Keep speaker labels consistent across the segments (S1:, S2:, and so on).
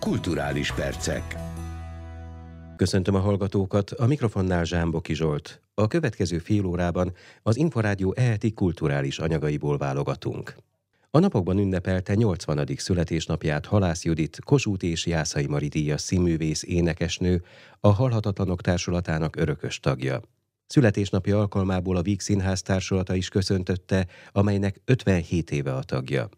S1: Kulturális percek.
S2: Köszöntöm a hallgatókat, a mikrofonnál Zsámboki Zsolt. A következő fél órában az Inforádió eheti kulturális anyagaiból válogatunk. A napokban ünnepelte 80. születésnapját Halász Judit, Kossuth és Jászai Mari díjas színművész énekesnő, a Halhatatlanok Társulatának örökös tagja. Születésnapja alkalmából a Víg Színház társulata is köszöntötte, amelynek 57 éve a tagja.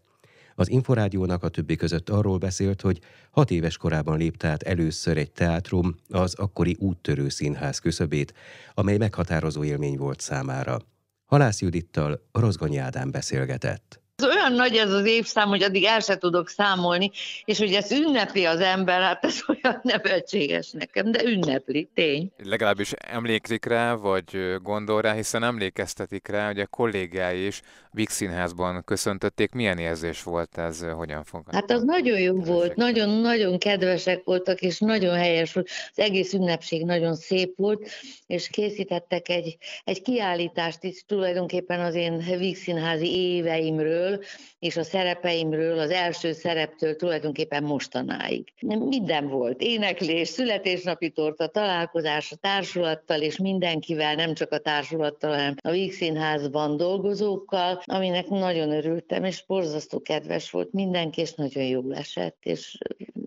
S2: Az Inforádiónak a többi között arról beszélt, hogy hat éves korában lépte át először egy teátrum, az akkori úttörő színház küszöbét, amely meghatározó élmény volt számára. Halász Judittal Rozgonyi Ádám beszélgetett.
S3: Ez olyan nagy ez az évszám, hogy addig el se tudok számolni, és hogy ezt ünnepli az ember, hát ez olyan nevetséges nekem, de ünnepli, tény.
S4: Legalábbis emlékszik rá, vagy gondol rá, hiszen emlékeztetik rá, hogy a kollégái is Víg Színházban köszöntötték. Milyen érzés volt ez, hogyan fog?
S3: Hát az nagyon jó volt, nagyon-nagyon kedvesek voltak, és nagyon helyes volt. Az egész ünnepség nagyon szép volt, és készítettek egy, egy kiállítást is tulajdonképpen az én Víg Színházi éveimről, és a szerepeimről, az első szereptől tulajdonképpen mostanáig. Minden volt, éneklés, születésnapi torta, találkozás a társulattal és mindenkivel, nem csak a társulattal, hanem a Víg Színházban dolgozókkal, aminek nagyon örültem, és borzasztó kedves volt mindenki, és nagyon jól esett, és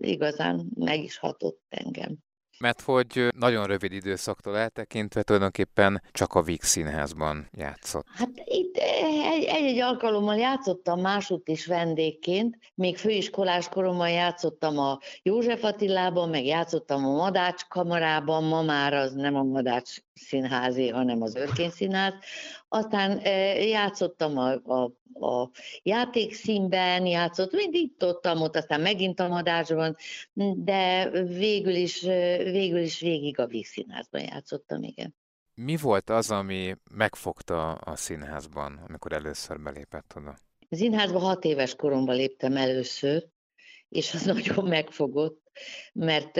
S3: igazán meg is hatott engem
S4: mert hogy nagyon rövid időszaktól eltekintve tulajdonképpen csak a Víg színházban játszott.
S3: Hát itt egy-egy alkalommal játszottam másút is vendégként, még főiskolás koromban játszottam a József Attilában, meg játszottam a Madács kamarában, ma már az nem a Madács színházi, hanem az Örkény színház. Aztán játszottam a, a, a játékszínben, játszott, mindig itt ott, ott, aztán megint a Madácsban, de végül is, végül is végig a Vígszínházban játszottam, igen.
S4: Mi volt az, ami megfogta a színházban, amikor először belépett oda?
S3: A színházban hat éves koromban léptem először, és az nagyon megfogott mert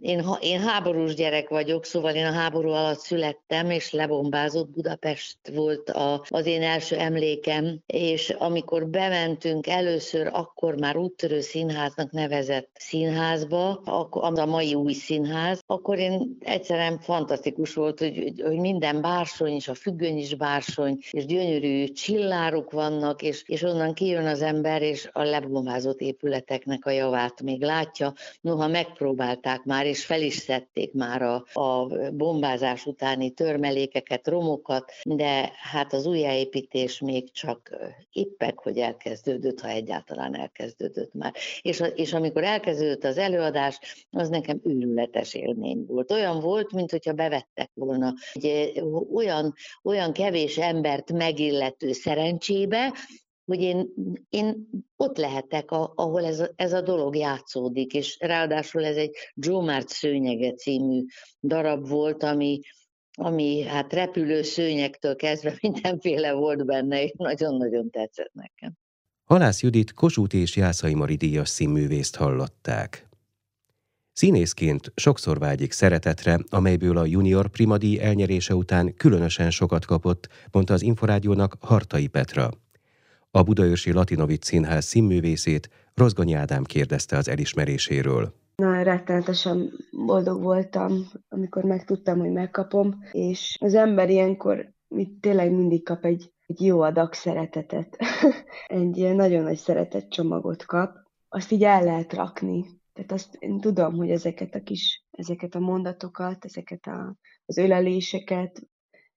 S3: én, én háborús gyerek vagyok, szóval én a háború alatt születtem, és lebombázott Budapest volt a, az én első emlékem, és amikor bementünk először, akkor már úttörő színháznak nevezett színházba, akkor, a mai új színház, akkor én egyszerűen fantasztikus volt, hogy, hogy minden bársony, és a függöny is bársony, és gyönyörű csillárok vannak, és, és onnan kijön az ember, és a lebombázott épületeknek a javát még látja, Noha megpróbálták már, és fel is szedték már a, a bombázás utáni törmelékeket, romokat, de hát az újjáépítés még csak éppek, hogy elkezdődött, ha egyáltalán elkezdődött már. És, és amikor elkezdődött az előadás, az nekem őrületes élmény volt. Olyan volt, mint hogyha bevettek volna egy olyan, olyan kevés embert megillető szerencsébe, hogy én, én ott lehetek, a, ahol ez a, ez a dolog játszódik, és ráadásul ez egy Joe szőnyege című darab volt, ami, ami hát repülő szőnyektől kezdve mindenféle volt benne, és nagyon-nagyon tetszett nekem.
S2: Halász Judit Kossuth és Jászai Mari díjas színművészt hallották. Színészként sokszor vágyik szeretetre, amelyből a junior primadíj elnyerése után különösen sokat kapott, mondta az Inforádiónak Hartai Petra. A Budaörsi Latinovic Színház színművészét Rozgonyi Ádám kérdezte az elismeréséről.
S5: Na, rettenetesen boldog voltam, amikor megtudtam, hogy megkapom, és az ember ilyenkor mit tényleg mindig kap egy, egy jó adag szeretetet. egy nagyon nagy szeretet csomagot kap. Azt így el lehet rakni. Tehát azt én tudom, hogy ezeket a kis, ezeket a mondatokat, ezeket a, az öleléseket,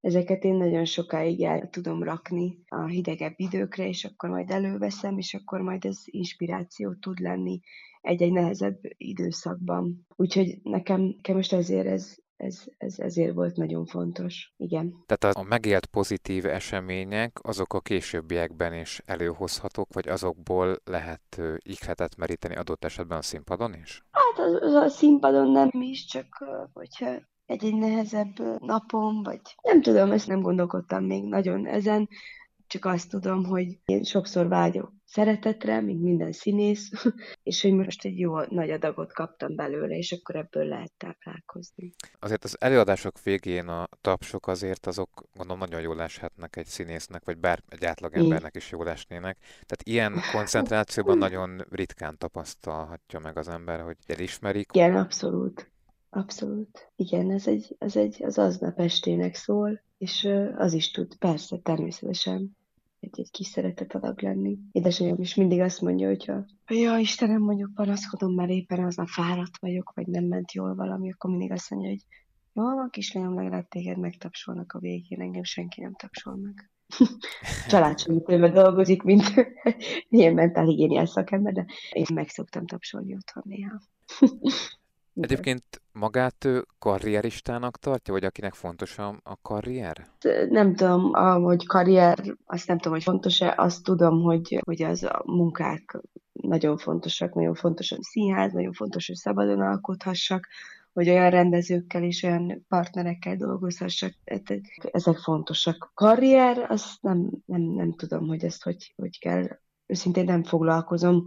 S5: ezeket én nagyon sokáig el tudom rakni a hidegebb időkre, és akkor majd előveszem, és akkor majd ez inspiráció tud lenni egy-egy nehezebb időszakban. Úgyhogy nekem, nekem most ezért ez, ez, ez ezért volt nagyon fontos. Igen.
S4: Tehát a megélt pozitív események, azok a későbbiekben is előhozhatók, vagy azokból lehet ihletet meríteni adott esetben a színpadon is?
S5: Hát az, a színpadon nem is, csak hogyha egy-egy nehezebb napom, vagy nem tudom, ezt nem gondolkodtam még nagyon ezen, csak azt tudom, hogy én sokszor vágyok szeretetre, mint minden színész, és hogy most egy jó nagy adagot kaptam belőle, és akkor ebből lehet táplálkozni.
S4: Azért az előadások végén a tapsok azért azok gondolom nagyon jól eshetnek egy színésznek, vagy bár egy átlagembernek is jól esnének. Tehát ilyen koncentrációban nagyon ritkán tapasztalhatja meg az ember, hogy elismerik.
S5: Igen, abszolút. Abszolút. Igen, ez egy, ez egy az aznap estének szól, és az is tud, persze, természetesen egy, egy kis szeretet adag lenni. Édesanyám is mindig azt mondja, hogyha ja, Istenem, mondjuk panaszkodom, mert éppen aznap fáradt vagyok, vagy nem ment jól valami, akkor mindig azt mondja, hogy jó van, kislányom, legalább téged megtapsolnak a végén, engem senki nem tapsol meg. Családsegítőben dolgozik, mint ilyen mentálhigiéniás szakember, de én meg szoktam tapsolni otthon néha.
S4: Egyébként magát ő karrieristának tartja, vagy akinek fontos a, a karrier?
S5: Nem tudom, hogy karrier, azt nem tudom, hogy fontos-e, azt tudom, hogy, hogy az a munkák nagyon fontosak, nagyon fontos a színház, nagyon fontos, hogy szabadon alkothassak, hogy olyan rendezőkkel és olyan partnerekkel dolgozhassak, ezek fontosak. Karrier, azt nem, nem, nem tudom, hogy ezt hogy, hogy kell. Őszintén nem foglalkozom,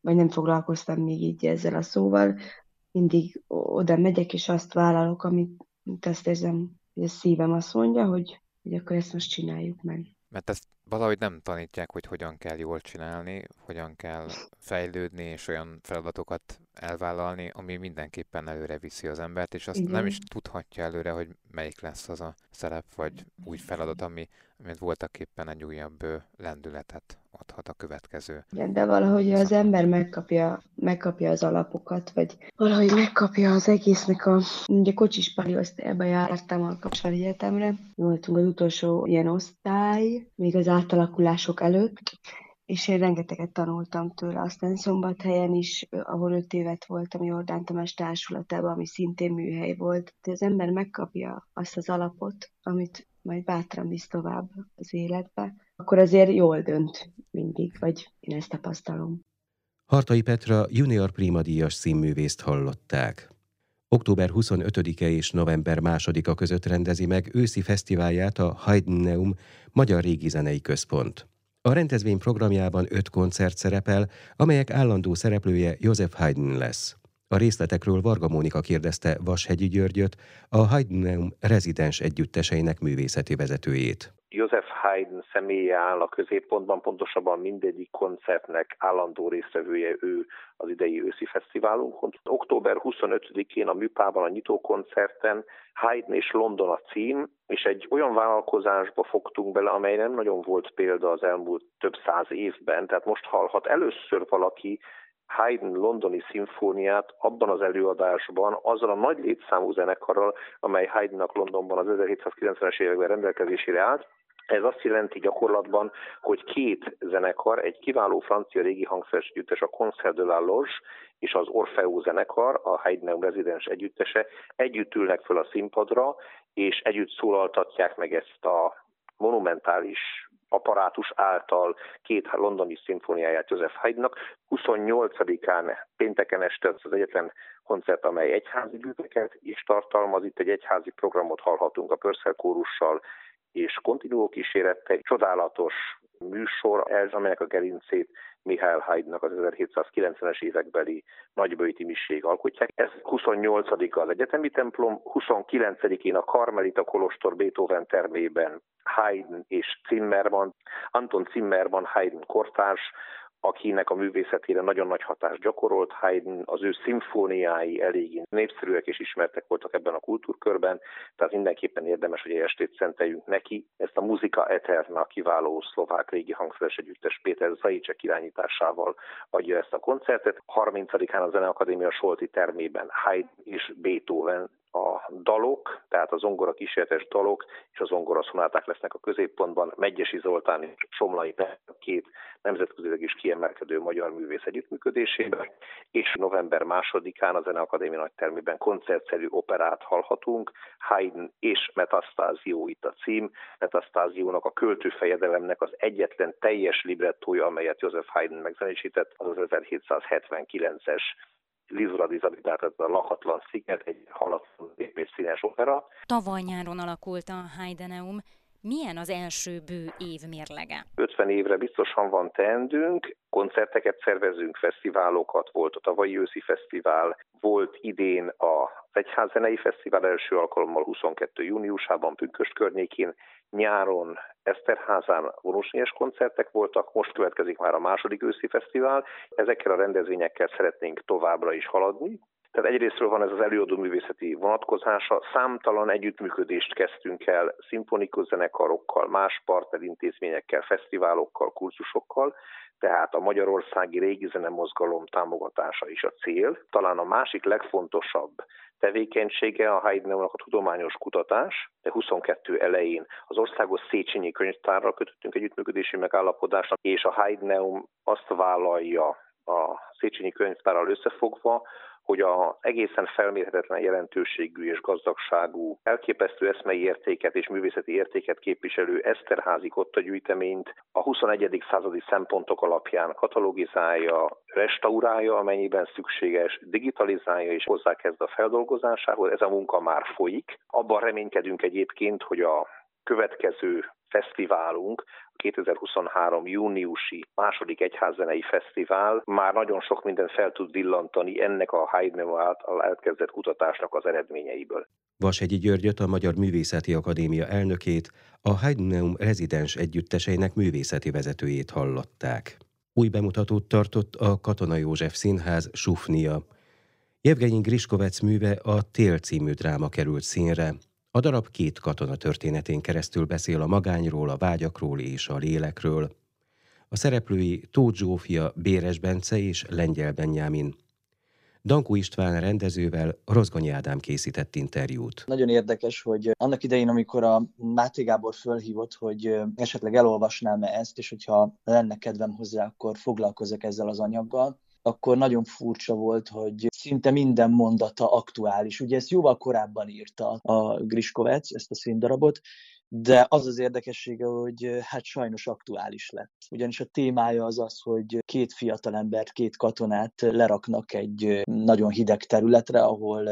S5: vagy nem foglalkoztam még így ezzel a szóval mindig oda megyek, és azt vállalok, amit, azt érzem, hogy a szívem azt mondja, hogy, hogy akkor ezt most csináljuk meg.
S4: Mert ezt valahogy nem tanítják, hogy hogyan kell jól csinálni, hogyan kell fejlődni, és olyan feladatokat elvállalni, ami mindenképpen előre viszi az embert, és azt Igen. nem is tudhatja előre, hogy melyik lesz az a szerep, vagy új feladat, ami, amit voltak éppen egy újabb lendületet adhat a következő.
S5: Igen, de valahogy az ember megkapja, megkapja az alapokat, vagy valahogy megkapja az egésznek a... Ugye kocsis pali osztályba jártam a Kapcsol Egyetemre, voltunk az utolsó ilyen osztály, még az átalakulások előtt, és én rengeteget tanultam tőle. Aztán Szombathelyen is, ahol öt évet voltam Jordán Tamás társulatában, ami szintén műhely volt. De az ember megkapja azt az alapot, amit majd bátran visz tovább az életbe, akkor azért jól dönt mindig, vagy én ezt tapasztalom.
S2: Hartai Petra junior prima díjas színművészt hallották. Október 25-e és november 2-a között rendezi meg őszi fesztiválját a Haydneum Magyar Régi Zenei Központ. A rendezvény programjában öt koncert szerepel, amelyek állandó szereplője József Haydn lesz. A részletekről Varga Mónika kérdezte Vashegyi Györgyöt, a Haydn rezidens együtteseinek művészeti vezetőjét.
S1: József Haydn személye áll a középpontban, pontosabban mindegyik koncertnek állandó résztvevője ő az idei őszi fesztiválunkon. Október 25-én a Műpában a nyitókoncerten Haydn és London a cím, és egy olyan vállalkozásba fogtunk bele, amely nem nagyon volt példa az elmúlt több száz évben, tehát most hallhat először valaki Haydn londoni szimfóniát abban az előadásban azzal a nagy létszámú zenekarral, amely Haydnnak Londonban az 1790-es években rendelkezésére állt, ez azt jelenti gyakorlatban, hogy két zenekar, egy kiváló francia régi hangszeres együttes, a Concert de la Loge és az Orfeo zenekar, a Haydn rezidens együttese együtt ülnek föl a színpadra, és együtt szólaltatják meg ezt a monumentális apparátus által két londoni szimfóniáját József Haydnnak. 28-án pénteken este az egyetlen koncert, amely egyházi gépeket is tartalmaz. Itt egy egyházi programot hallhatunk a Pörszkel kórussal és kontinuó kísérettel. Csodálatos műsor, ez, amelynek a gerincét Mihály Haydnak az 1790-es évekbeli nagybőti miség alkotják. Ez 28 az egyetemi templom, 29-én a Karmelita Kolostor Beethoven termében Haydn és Zimmermann, Anton Zimmermann Haydn kortárs, akinek a művészetére nagyon nagy hatást gyakorolt. Haydn, az ő szimfóniái eléggé népszerűek és ismertek voltak ebben a kultúrkörben, tehát mindenképpen érdemes, hogy egy estét szenteljünk neki. Ezt a Muzika Eterna kiváló szlovák régi hangszeres együttes Péter Zajicek irányításával adja ezt a koncertet. 30-án a Zeneakadémia Solti termében Haydn és Beethoven a dalok, tehát a zongora kísérletes dalok és a zongora szonáták lesznek a középpontban. Megyesi Zoltán és Somlai két nemzetközileg is kiemelkedő magyar művész együttműködésében, és november másodikán a Zeneakadémia nagytermében koncertszerű operát hallhatunk, Haydn és Metastázió itt a cím. Metastáziónak a költőfejedelemnek az egyetlen teljes librettója, amelyet József Haydn megzenésített, az az 1779-es Lizura Dizabitát, ez a lakatlan sziget, egy halatlan színes opera.
S6: Tavaly nyáron alakult a Heideneum. Milyen az első bő év mérlege?
S1: 50 évre biztosan van teendőnk, koncerteket szervezünk, fesztiválokat, volt a tavalyi őszi fesztivál, volt idén a Egyházzenei Fesztivál első alkalommal 22. júniusában Pünköst környékén, nyáron Eszterházán vonósnyes koncertek voltak, most következik már a második őszi fesztivál. Ezekkel a rendezvényekkel szeretnénk továbbra is haladni. Tehát egyrésztről van ez az előadó művészeti vonatkozása, számtalan együttműködést kezdtünk el szimfonikus zenekarokkal, más partnerintézményekkel, fesztiválokkal, kurzusokkal, tehát a magyarországi régi zenemozgalom támogatása is a cél. Talán a másik legfontosabb tevékenysége a Haydnnak a tudományos kutatás. 22 elején az Országos Széchenyi Könyvtárral kötöttünk együttműködési megállapodást, és a Haydneum azt vállalja a Széchenyi Könyvtárral összefogva, hogy az egészen felmérhetetlen jelentőségű és gazdagságú, elképesztő eszmei értéket és művészeti értéket képviselő Eszterházi Kotta gyűjteményt a 21. századi szempontok alapján katalogizálja, restaurálja, amennyiben szükséges, digitalizálja és hozzákezd a feldolgozásához. Ez a munka már folyik. Abban reménykedünk egyébként, hogy a következő fesztiválunk, a 2023. júniusi második egyházzenei fesztivál már nagyon sok mindent fel tud villantani ennek a Haydn által elkezdett kutatásnak az eredményeiből.
S2: Vasegyi Györgyöt, a Magyar Művészeti Akadémia elnökét, a Haydneum rezidens együtteseinek művészeti vezetőjét hallották. Új bemutatót tartott a Katona József Színház Sufnia. Jevgenyi Griskovec műve a Tél című dráma került színre, a darab két katona történetén keresztül beszél a magányról, a vágyakról és a lélekről. A szereplői Tóth Zsófia, Béres Bence és Lengyel Benyámin. Dankó István rendezővel Rozgonyi Ádám készített interjút.
S7: Nagyon érdekes, hogy annak idején, amikor a Máté Gábor fölhívott, hogy esetleg elolvasnám-e ezt, és hogyha lenne kedvem hozzá, akkor foglalkozok ezzel az anyaggal, akkor nagyon furcsa volt, hogy szinte minden mondata aktuális. Ugye ezt jóval korábban írta a Griskovec, ezt a színdarabot, de az az érdekessége, hogy hát sajnos aktuális lett. Ugyanis a témája az az, hogy két fiatalembert, két katonát leraknak egy nagyon hideg területre, ahol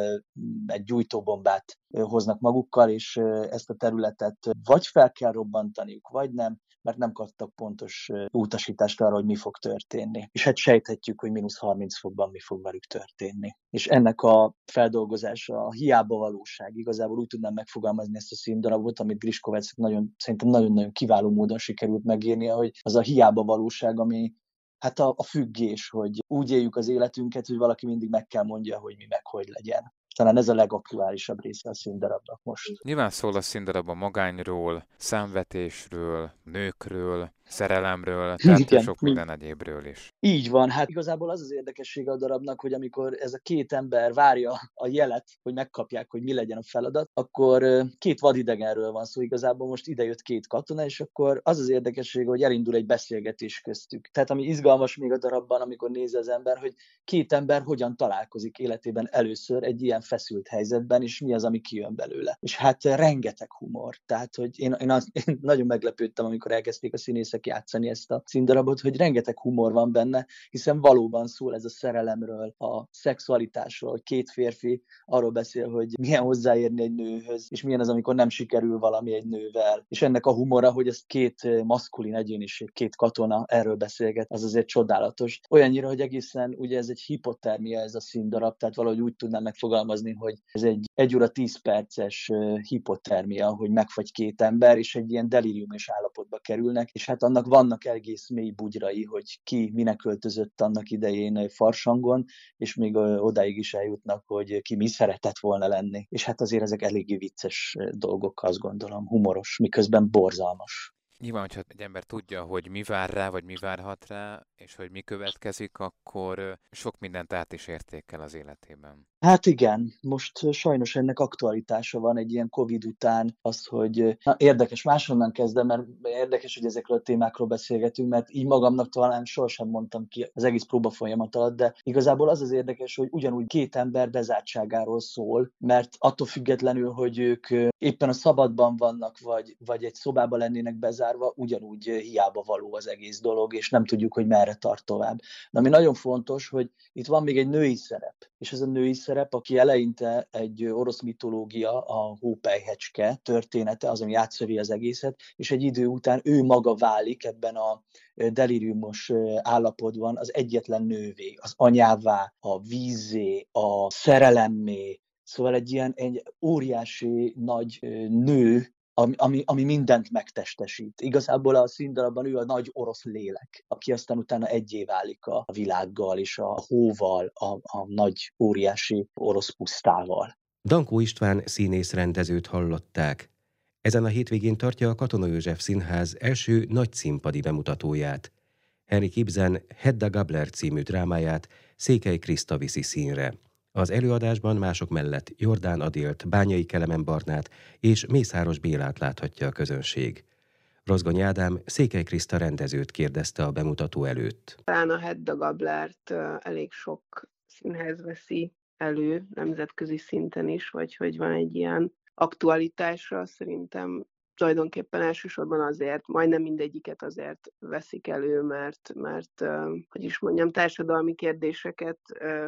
S7: egy gyújtóbombát hoznak magukkal, és ezt a területet vagy fel kell robbantaniuk, vagy nem, mert nem kaptak pontos utasítást arra, hogy mi fog történni. És hát sejthetjük, hogy mínusz 30 fokban mi fog velük történni. És ennek a feldolgozása a hiába valóság. Igazából úgy tudnám megfogalmazni ezt a színdarabot, amit Griskovec nagyon, szerintem nagyon-nagyon kiváló módon sikerült megírnia, hogy az a hiába valóság, ami hát a, a függés, hogy úgy éljük az életünket, hogy valaki mindig meg kell mondja, hogy mi meg hogy legyen talán ez a legaktuálisabb része a színdarabnak most.
S4: Nyilván szól a színdarab a magányról, számvetésről, nőkről, szerelemről, tehát Igen, sok minden egyébről is.
S7: Így van, hát igazából az az érdekessége a darabnak, hogy amikor ez a két ember várja a jelet, hogy megkapják, hogy mi legyen a feladat, akkor két vadidegenről van szó, igazából most ide jött két katona, és akkor az az érdekessége, hogy elindul egy beszélgetés köztük. Tehát ami izgalmas még a darabban, amikor néz az ember, hogy két ember hogyan találkozik életében először egy ilyen feszült helyzetben, és mi az, ami kijön belőle. És hát rengeteg humor. Tehát, hogy én, én, az, én nagyon meglepődtem, amikor elkezdték a színészek tudják játszani ezt a színdarabot, hogy rengeteg humor van benne, hiszen valóban szól ez a szerelemről, a szexualitásról, két férfi arról beszél, hogy milyen hozzáérni egy nőhöz, és milyen az, amikor nem sikerül valami egy nővel. És ennek a humora, hogy ez két maszkulin egyéniség, két katona erről beszélget, az azért csodálatos. Olyannyira, hogy egészen ugye ez egy hipotermia ez a színdarab, tehát valahogy úgy tudnám megfogalmazni, hogy ez egy egy óra tíz perces hipotermia, hogy megfagy két ember, és egy ilyen deliriumos állapotba kerülnek, és hát annak vannak egész mély bugyrai, hogy ki minek költözött annak idején farsangon, és még odáig is eljutnak, hogy ki mi szeretett volna lenni. És hát azért ezek eléggé vicces dolgok, azt gondolom, humoros, miközben borzalmas.
S4: Nyilván, hogyha egy ember tudja, hogy mi vár rá, vagy mi várhat rá, és hogy mi következik, akkor sok mindent át is értékel az életében.
S7: Hát igen, most sajnos ennek aktualitása van egy ilyen Covid után, az, hogy na, érdekes, máshonnan kezdem, mert érdekes, hogy ezekről a témákról beszélgetünk, mert így magamnak talán sohasem mondtam ki az egész próba folyamat alatt, de igazából az az érdekes, hogy ugyanúgy két ember bezártságáról szól, mert attól függetlenül, hogy ők éppen a szabadban vannak, vagy, vagy egy szobában lennének bezárva, zárva, ugyanúgy hiába való az egész dolog, és nem tudjuk, hogy merre tart tovább. De ami nagyon fontos, hogy itt van még egy női szerep, és ez a női szerep, aki eleinte egy orosz mitológia, a hópelyhecske története, az, ami átszövi az egészet, és egy idő után ő maga válik ebben a deliriumos állapotban az egyetlen nővé, az anyává, a vízé, a szerelemmé, Szóval egy ilyen egy óriási nagy nő, ami, ami, ami mindent megtestesít. Igazából a színdarabban ő a nagy orosz lélek, aki aztán utána egyé válik a világgal és a hóval, a, a nagy óriási orosz pusztával.
S2: Dankó István színész rendezőt hallották. Ezen a hétvégén tartja a Katona József Színház első nagy színpadi bemutatóját. Henrik Ibsen Hedda Gabler című drámáját Székely Kriszta viszi színre. Az előadásban mások mellett Jordán Adilt, Bányai Kelemen Barnát és Mészáros Bélát láthatja a közönség. Rozgony Ádám Székely Kriszta rendezőt kérdezte a bemutató előtt.
S8: Talán a Hedda Gablert elég sok színhez veszi elő nemzetközi szinten is, vagy hogy van egy ilyen aktualitásra szerintem tulajdonképpen elsősorban azért, majdnem mindegyiket azért veszik elő, mert, mert hogy is mondjam, társadalmi kérdéseket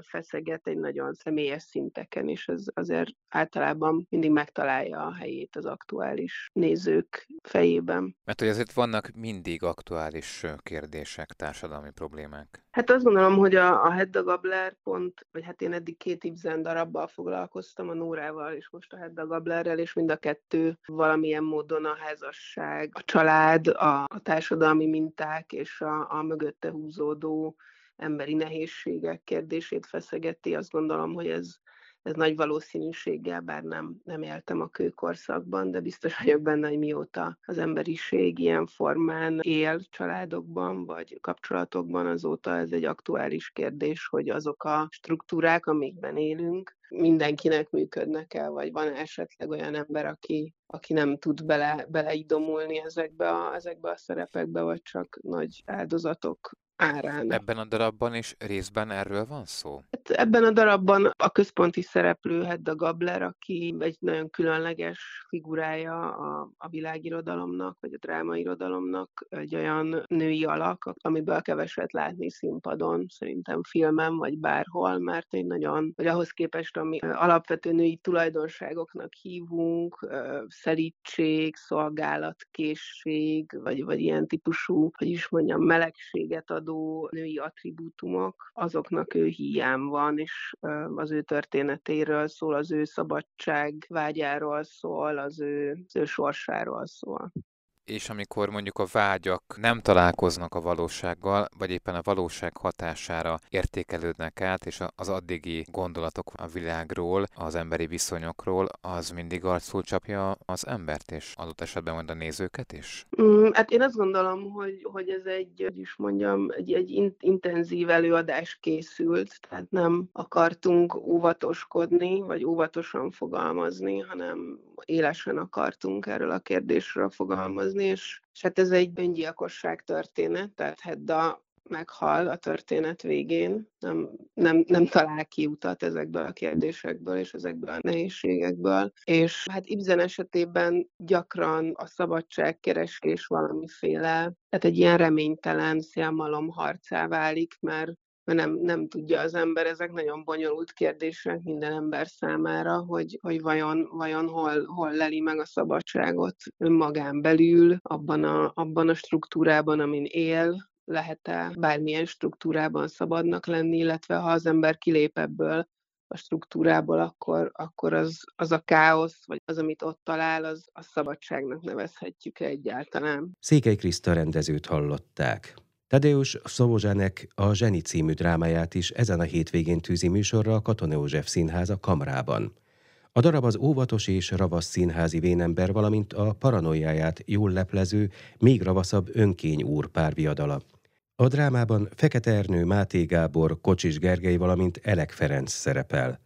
S8: feszeget egy nagyon személyes szinteken, és ez azért általában mindig megtalálja a helyét az aktuális nézők fejében.
S4: Mert hogy azért vannak mindig aktuális kérdések, társadalmi problémák.
S8: Hát azt gondolom, hogy a, a Hedda Gabler pont, vagy hát én eddig két Ibsen darabbal foglalkoztam, a Nórával és most a Hedda Gablerrel, és mind a kettő valamilyen módon a házasság, a család, a, a társadalmi minták és a, a mögötte húzódó emberi nehézségek kérdését feszegeti. Azt gondolom, hogy ez ez nagy valószínűséggel, bár nem, nem éltem a kőkorszakban, de biztos vagyok benne, hogy mióta az emberiség ilyen formán él családokban vagy kapcsolatokban, azóta ez egy aktuális kérdés, hogy azok a struktúrák, amikben élünk, mindenkinek működnek el, vagy van esetleg olyan ember, aki, aki nem tud bele, beleidomulni ezekbe a, ezekbe a szerepekbe, vagy csak nagy áldozatok árán.
S4: Ebben a darabban is részben erről van szó?
S8: Hát ebben a darabban a központi szereplő Hedda Gabler, aki egy nagyon különleges figurája a, a világirodalomnak, vagy a drámairodalomnak, egy olyan női alak, amiből keveset látni színpadon, szerintem filmen, vagy bárhol, mert egy nagyon, vagy ahhoz képest, ami alapvető női tulajdonságoknak hívunk, szelítség, szolgálatkészség, vagy, vagy ilyen típusú, hogy is mondjam, melegséget ad adó női attribútumok, azoknak ő hiány van, és az ő történetéről szól, az ő szabadság vágyáról szól, az ő, az ő sorsáról szól
S4: és amikor mondjuk a vágyak nem találkoznak a valósággal, vagy éppen a valóság hatására értékelődnek át, és az addigi gondolatok a világról, az emberi viszonyokról, az mindig arcul csapja az embert, és adott esetben majd a nézőket is?
S8: Mm, hát én azt gondolom, hogy, hogy ez egy, hogy is mondjam, egy, egy intenzív előadás készült, tehát nem akartunk óvatoskodni, vagy óvatosan fogalmazni, hanem élesen akartunk erről a kérdésről fogalmazni, és, és hát ez egy öngyilkosság történet, tehát Hedda meghal a történet végén, nem, nem, nem talál kiutat ezekből a kérdésekből és ezekből a nehézségekből. És hát Ibsen esetében gyakran a szabadságkeresés valamiféle, tehát egy ilyen reménytelen szélmalom harcá válik, mert mert nem, nem tudja az ember, ezek nagyon bonyolult kérdések minden ember számára, hogy, hogy vajon, vajon hol, hol leli meg a szabadságot önmagán belül, abban a, abban a struktúrában, amin él, lehet-e bármilyen struktúrában szabadnak lenni, illetve ha az ember kilép ebből a struktúrából, akkor, akkor az, az a káosz, vagy az, amit ott talál, az a szabadságnak nevezhetjük egyáltalán.
S2: Székely Kriszta rendezőt hallották. Tadeusz Szobozsánek a Zseni című drámáját is ezen a hétvégén tűzi műsorra a Katona József Színház a Kamrában. A darab az óvatos és ravasz színházi vénember, valamint a paranoiáját jól leplező, még ravaszabb önkény úr párviadala. A drámában Fekete Ernő, Máté Gábor, Kocsis Gergely, valamint Elek Ferenc szerepel.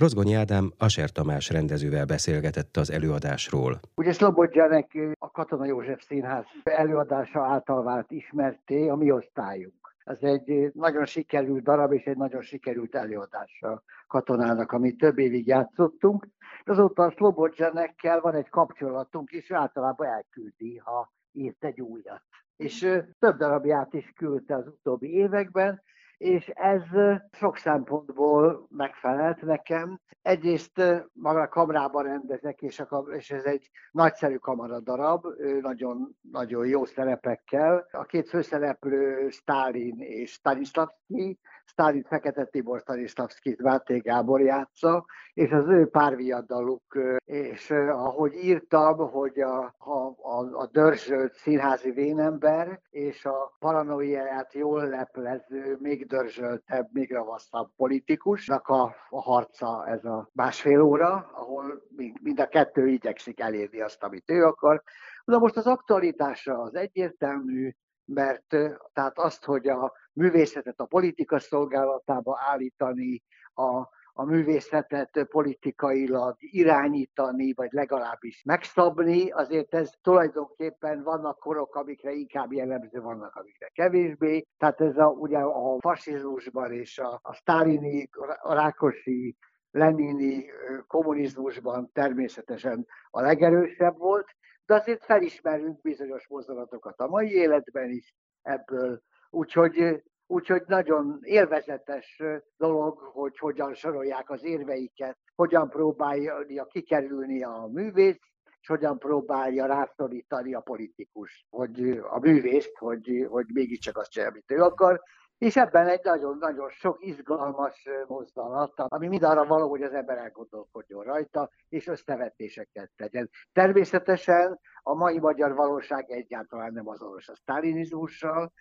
S2: Rozgonyi Ádám Aser Tamás rendezővel beszélgetett az előadásról.
S9: Ugye Szlobodzsánek a Katona József Színház előadása által vált ismerté a mi osztályunk. Ez egy nagyon sikerült darab és egy nagyon sikerült előadás a katonának, amit több évig játszottunk. Azóta a Szlobodzsánekkel van egy kapcsolatunk, és általában elküldi, ha írt egy újat. És több darabját is küldte az utóbbi években, és ez sok szempontból megfelelt nekem. Egyrészt maga a kamrában rendezek, és, a, és ez egy nagyszerű kamaradarab, nagyon, nagyon jó szerepekkel. A két főszereplő Stalin és Stanislavski, Stalin Fekete Tibor Stanislavskit Máté Gábor játsza, és az ő párviadaluk, és ahogy írtam, hogy a, a, a, a dörzsölt színházi vénember és a paranoiáját jól leplező, még dörzsöltebb, még ravaszabb politikusnak a, a harca ez a másfél óra, ahol mind, mind a kettő igyekszik elérni azt, amit ő akar. Na most az aktualitása az egyértelmű, mert tehát azt, hogy a művészetet a politika szolgálatába állítani, a, a művészetet politikailag irányítani, vagy legalábbis megszabni, azért ez tulajdonképpen vannak korok, amikre inkább jellemző, vannak, amikre kevésbé. Tehát ez a, ugye a fasizmusban és a, a sztálini, a rákosi, lenini kommunizmusban természetesen a legerősebb volt, de azért felismerünk bizonyos mozdulatokat a mai életben is ebből, úgyhogy Úgyhogy nagyon élvezetes dolog, hogy hogyan sorolják az érveiket, hogyan próbálja kikerülni a művész, és hogyan próbálja rászorítani a politikus, hogy a művészt, hogy, hogy mégiscsak azt csinálja, amit ő akar, és ebben egy nagyon-nagyon sok izgalmas mozzanat, ami mind arra való, hogy az ember elgondolkodjon rajta, és összevetéseket tegyen. Természetesen a mai magyar valóság egyáltalán nem azonos a sztálinizmussal,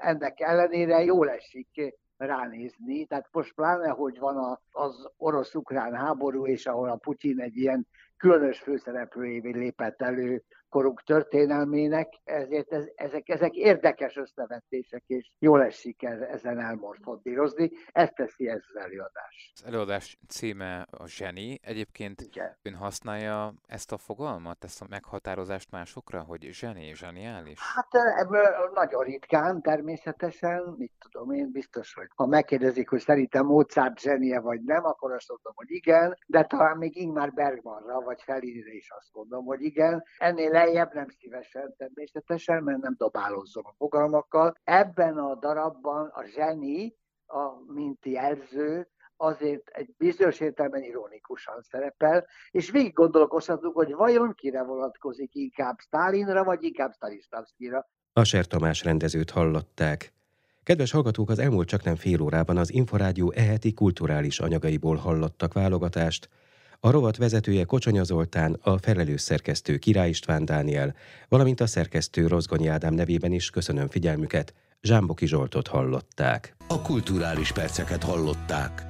S9: ennek ellenére jól esik ránézni. Tehát most pláne, hogy van az orosz-ukrán háború, és ahol a Putyin egy ilyen különös főszereplőjévé lépett elő korunk történelmének, ezért ez, ezek, ezek érdekes összevetések, és jól esik ezen elmorfondírozni. Ezt teszi ez az előadás.
S4: Az előadás címe a zseni. Egyébként Igen. ön használja ezt a fogalmat, ezt a meghatározást másokra, hogy zseni, zseniális?
S9: Hát ebből nagyon ritkán természetesen, mit tudom én, biztos, hogy ha megkérdezik, hogy szerintem Mozart zsenie vagy nem, akkor azt mondom, hogy igen, de talán még Ingmar Bergmanra vagy Felinire is azt mondom, hogy igen. Ennél lejjebb nem szívesen természetesen, mert nem dobálózom a fogalmakkal. Ebben a darabban a zseni, a, mint jelző, azért egy bizonyos értelemben ironikusan szerepel, és végig gondolkozhatunk, hogy vajon kire vonatkozik, inkább Stalinra, vagy inkább Stanislavskira.
S2: Ser Tamás rendezőt hallották. Kedves hallgatók, az elmúlt csak nem fél órában az Inforádió eheti kulturális anyagaiból hallottak válogatást, a rovat vezetője Kocsonya Zoltán, a felelős szerkesztő Király István Dániel, valamint a szerkesztő Rozgonyi Ádám nevében is köszönöm figyelmüket, Zsámboki Zsoltot hallották.
S10: A kulturális perceket hallották.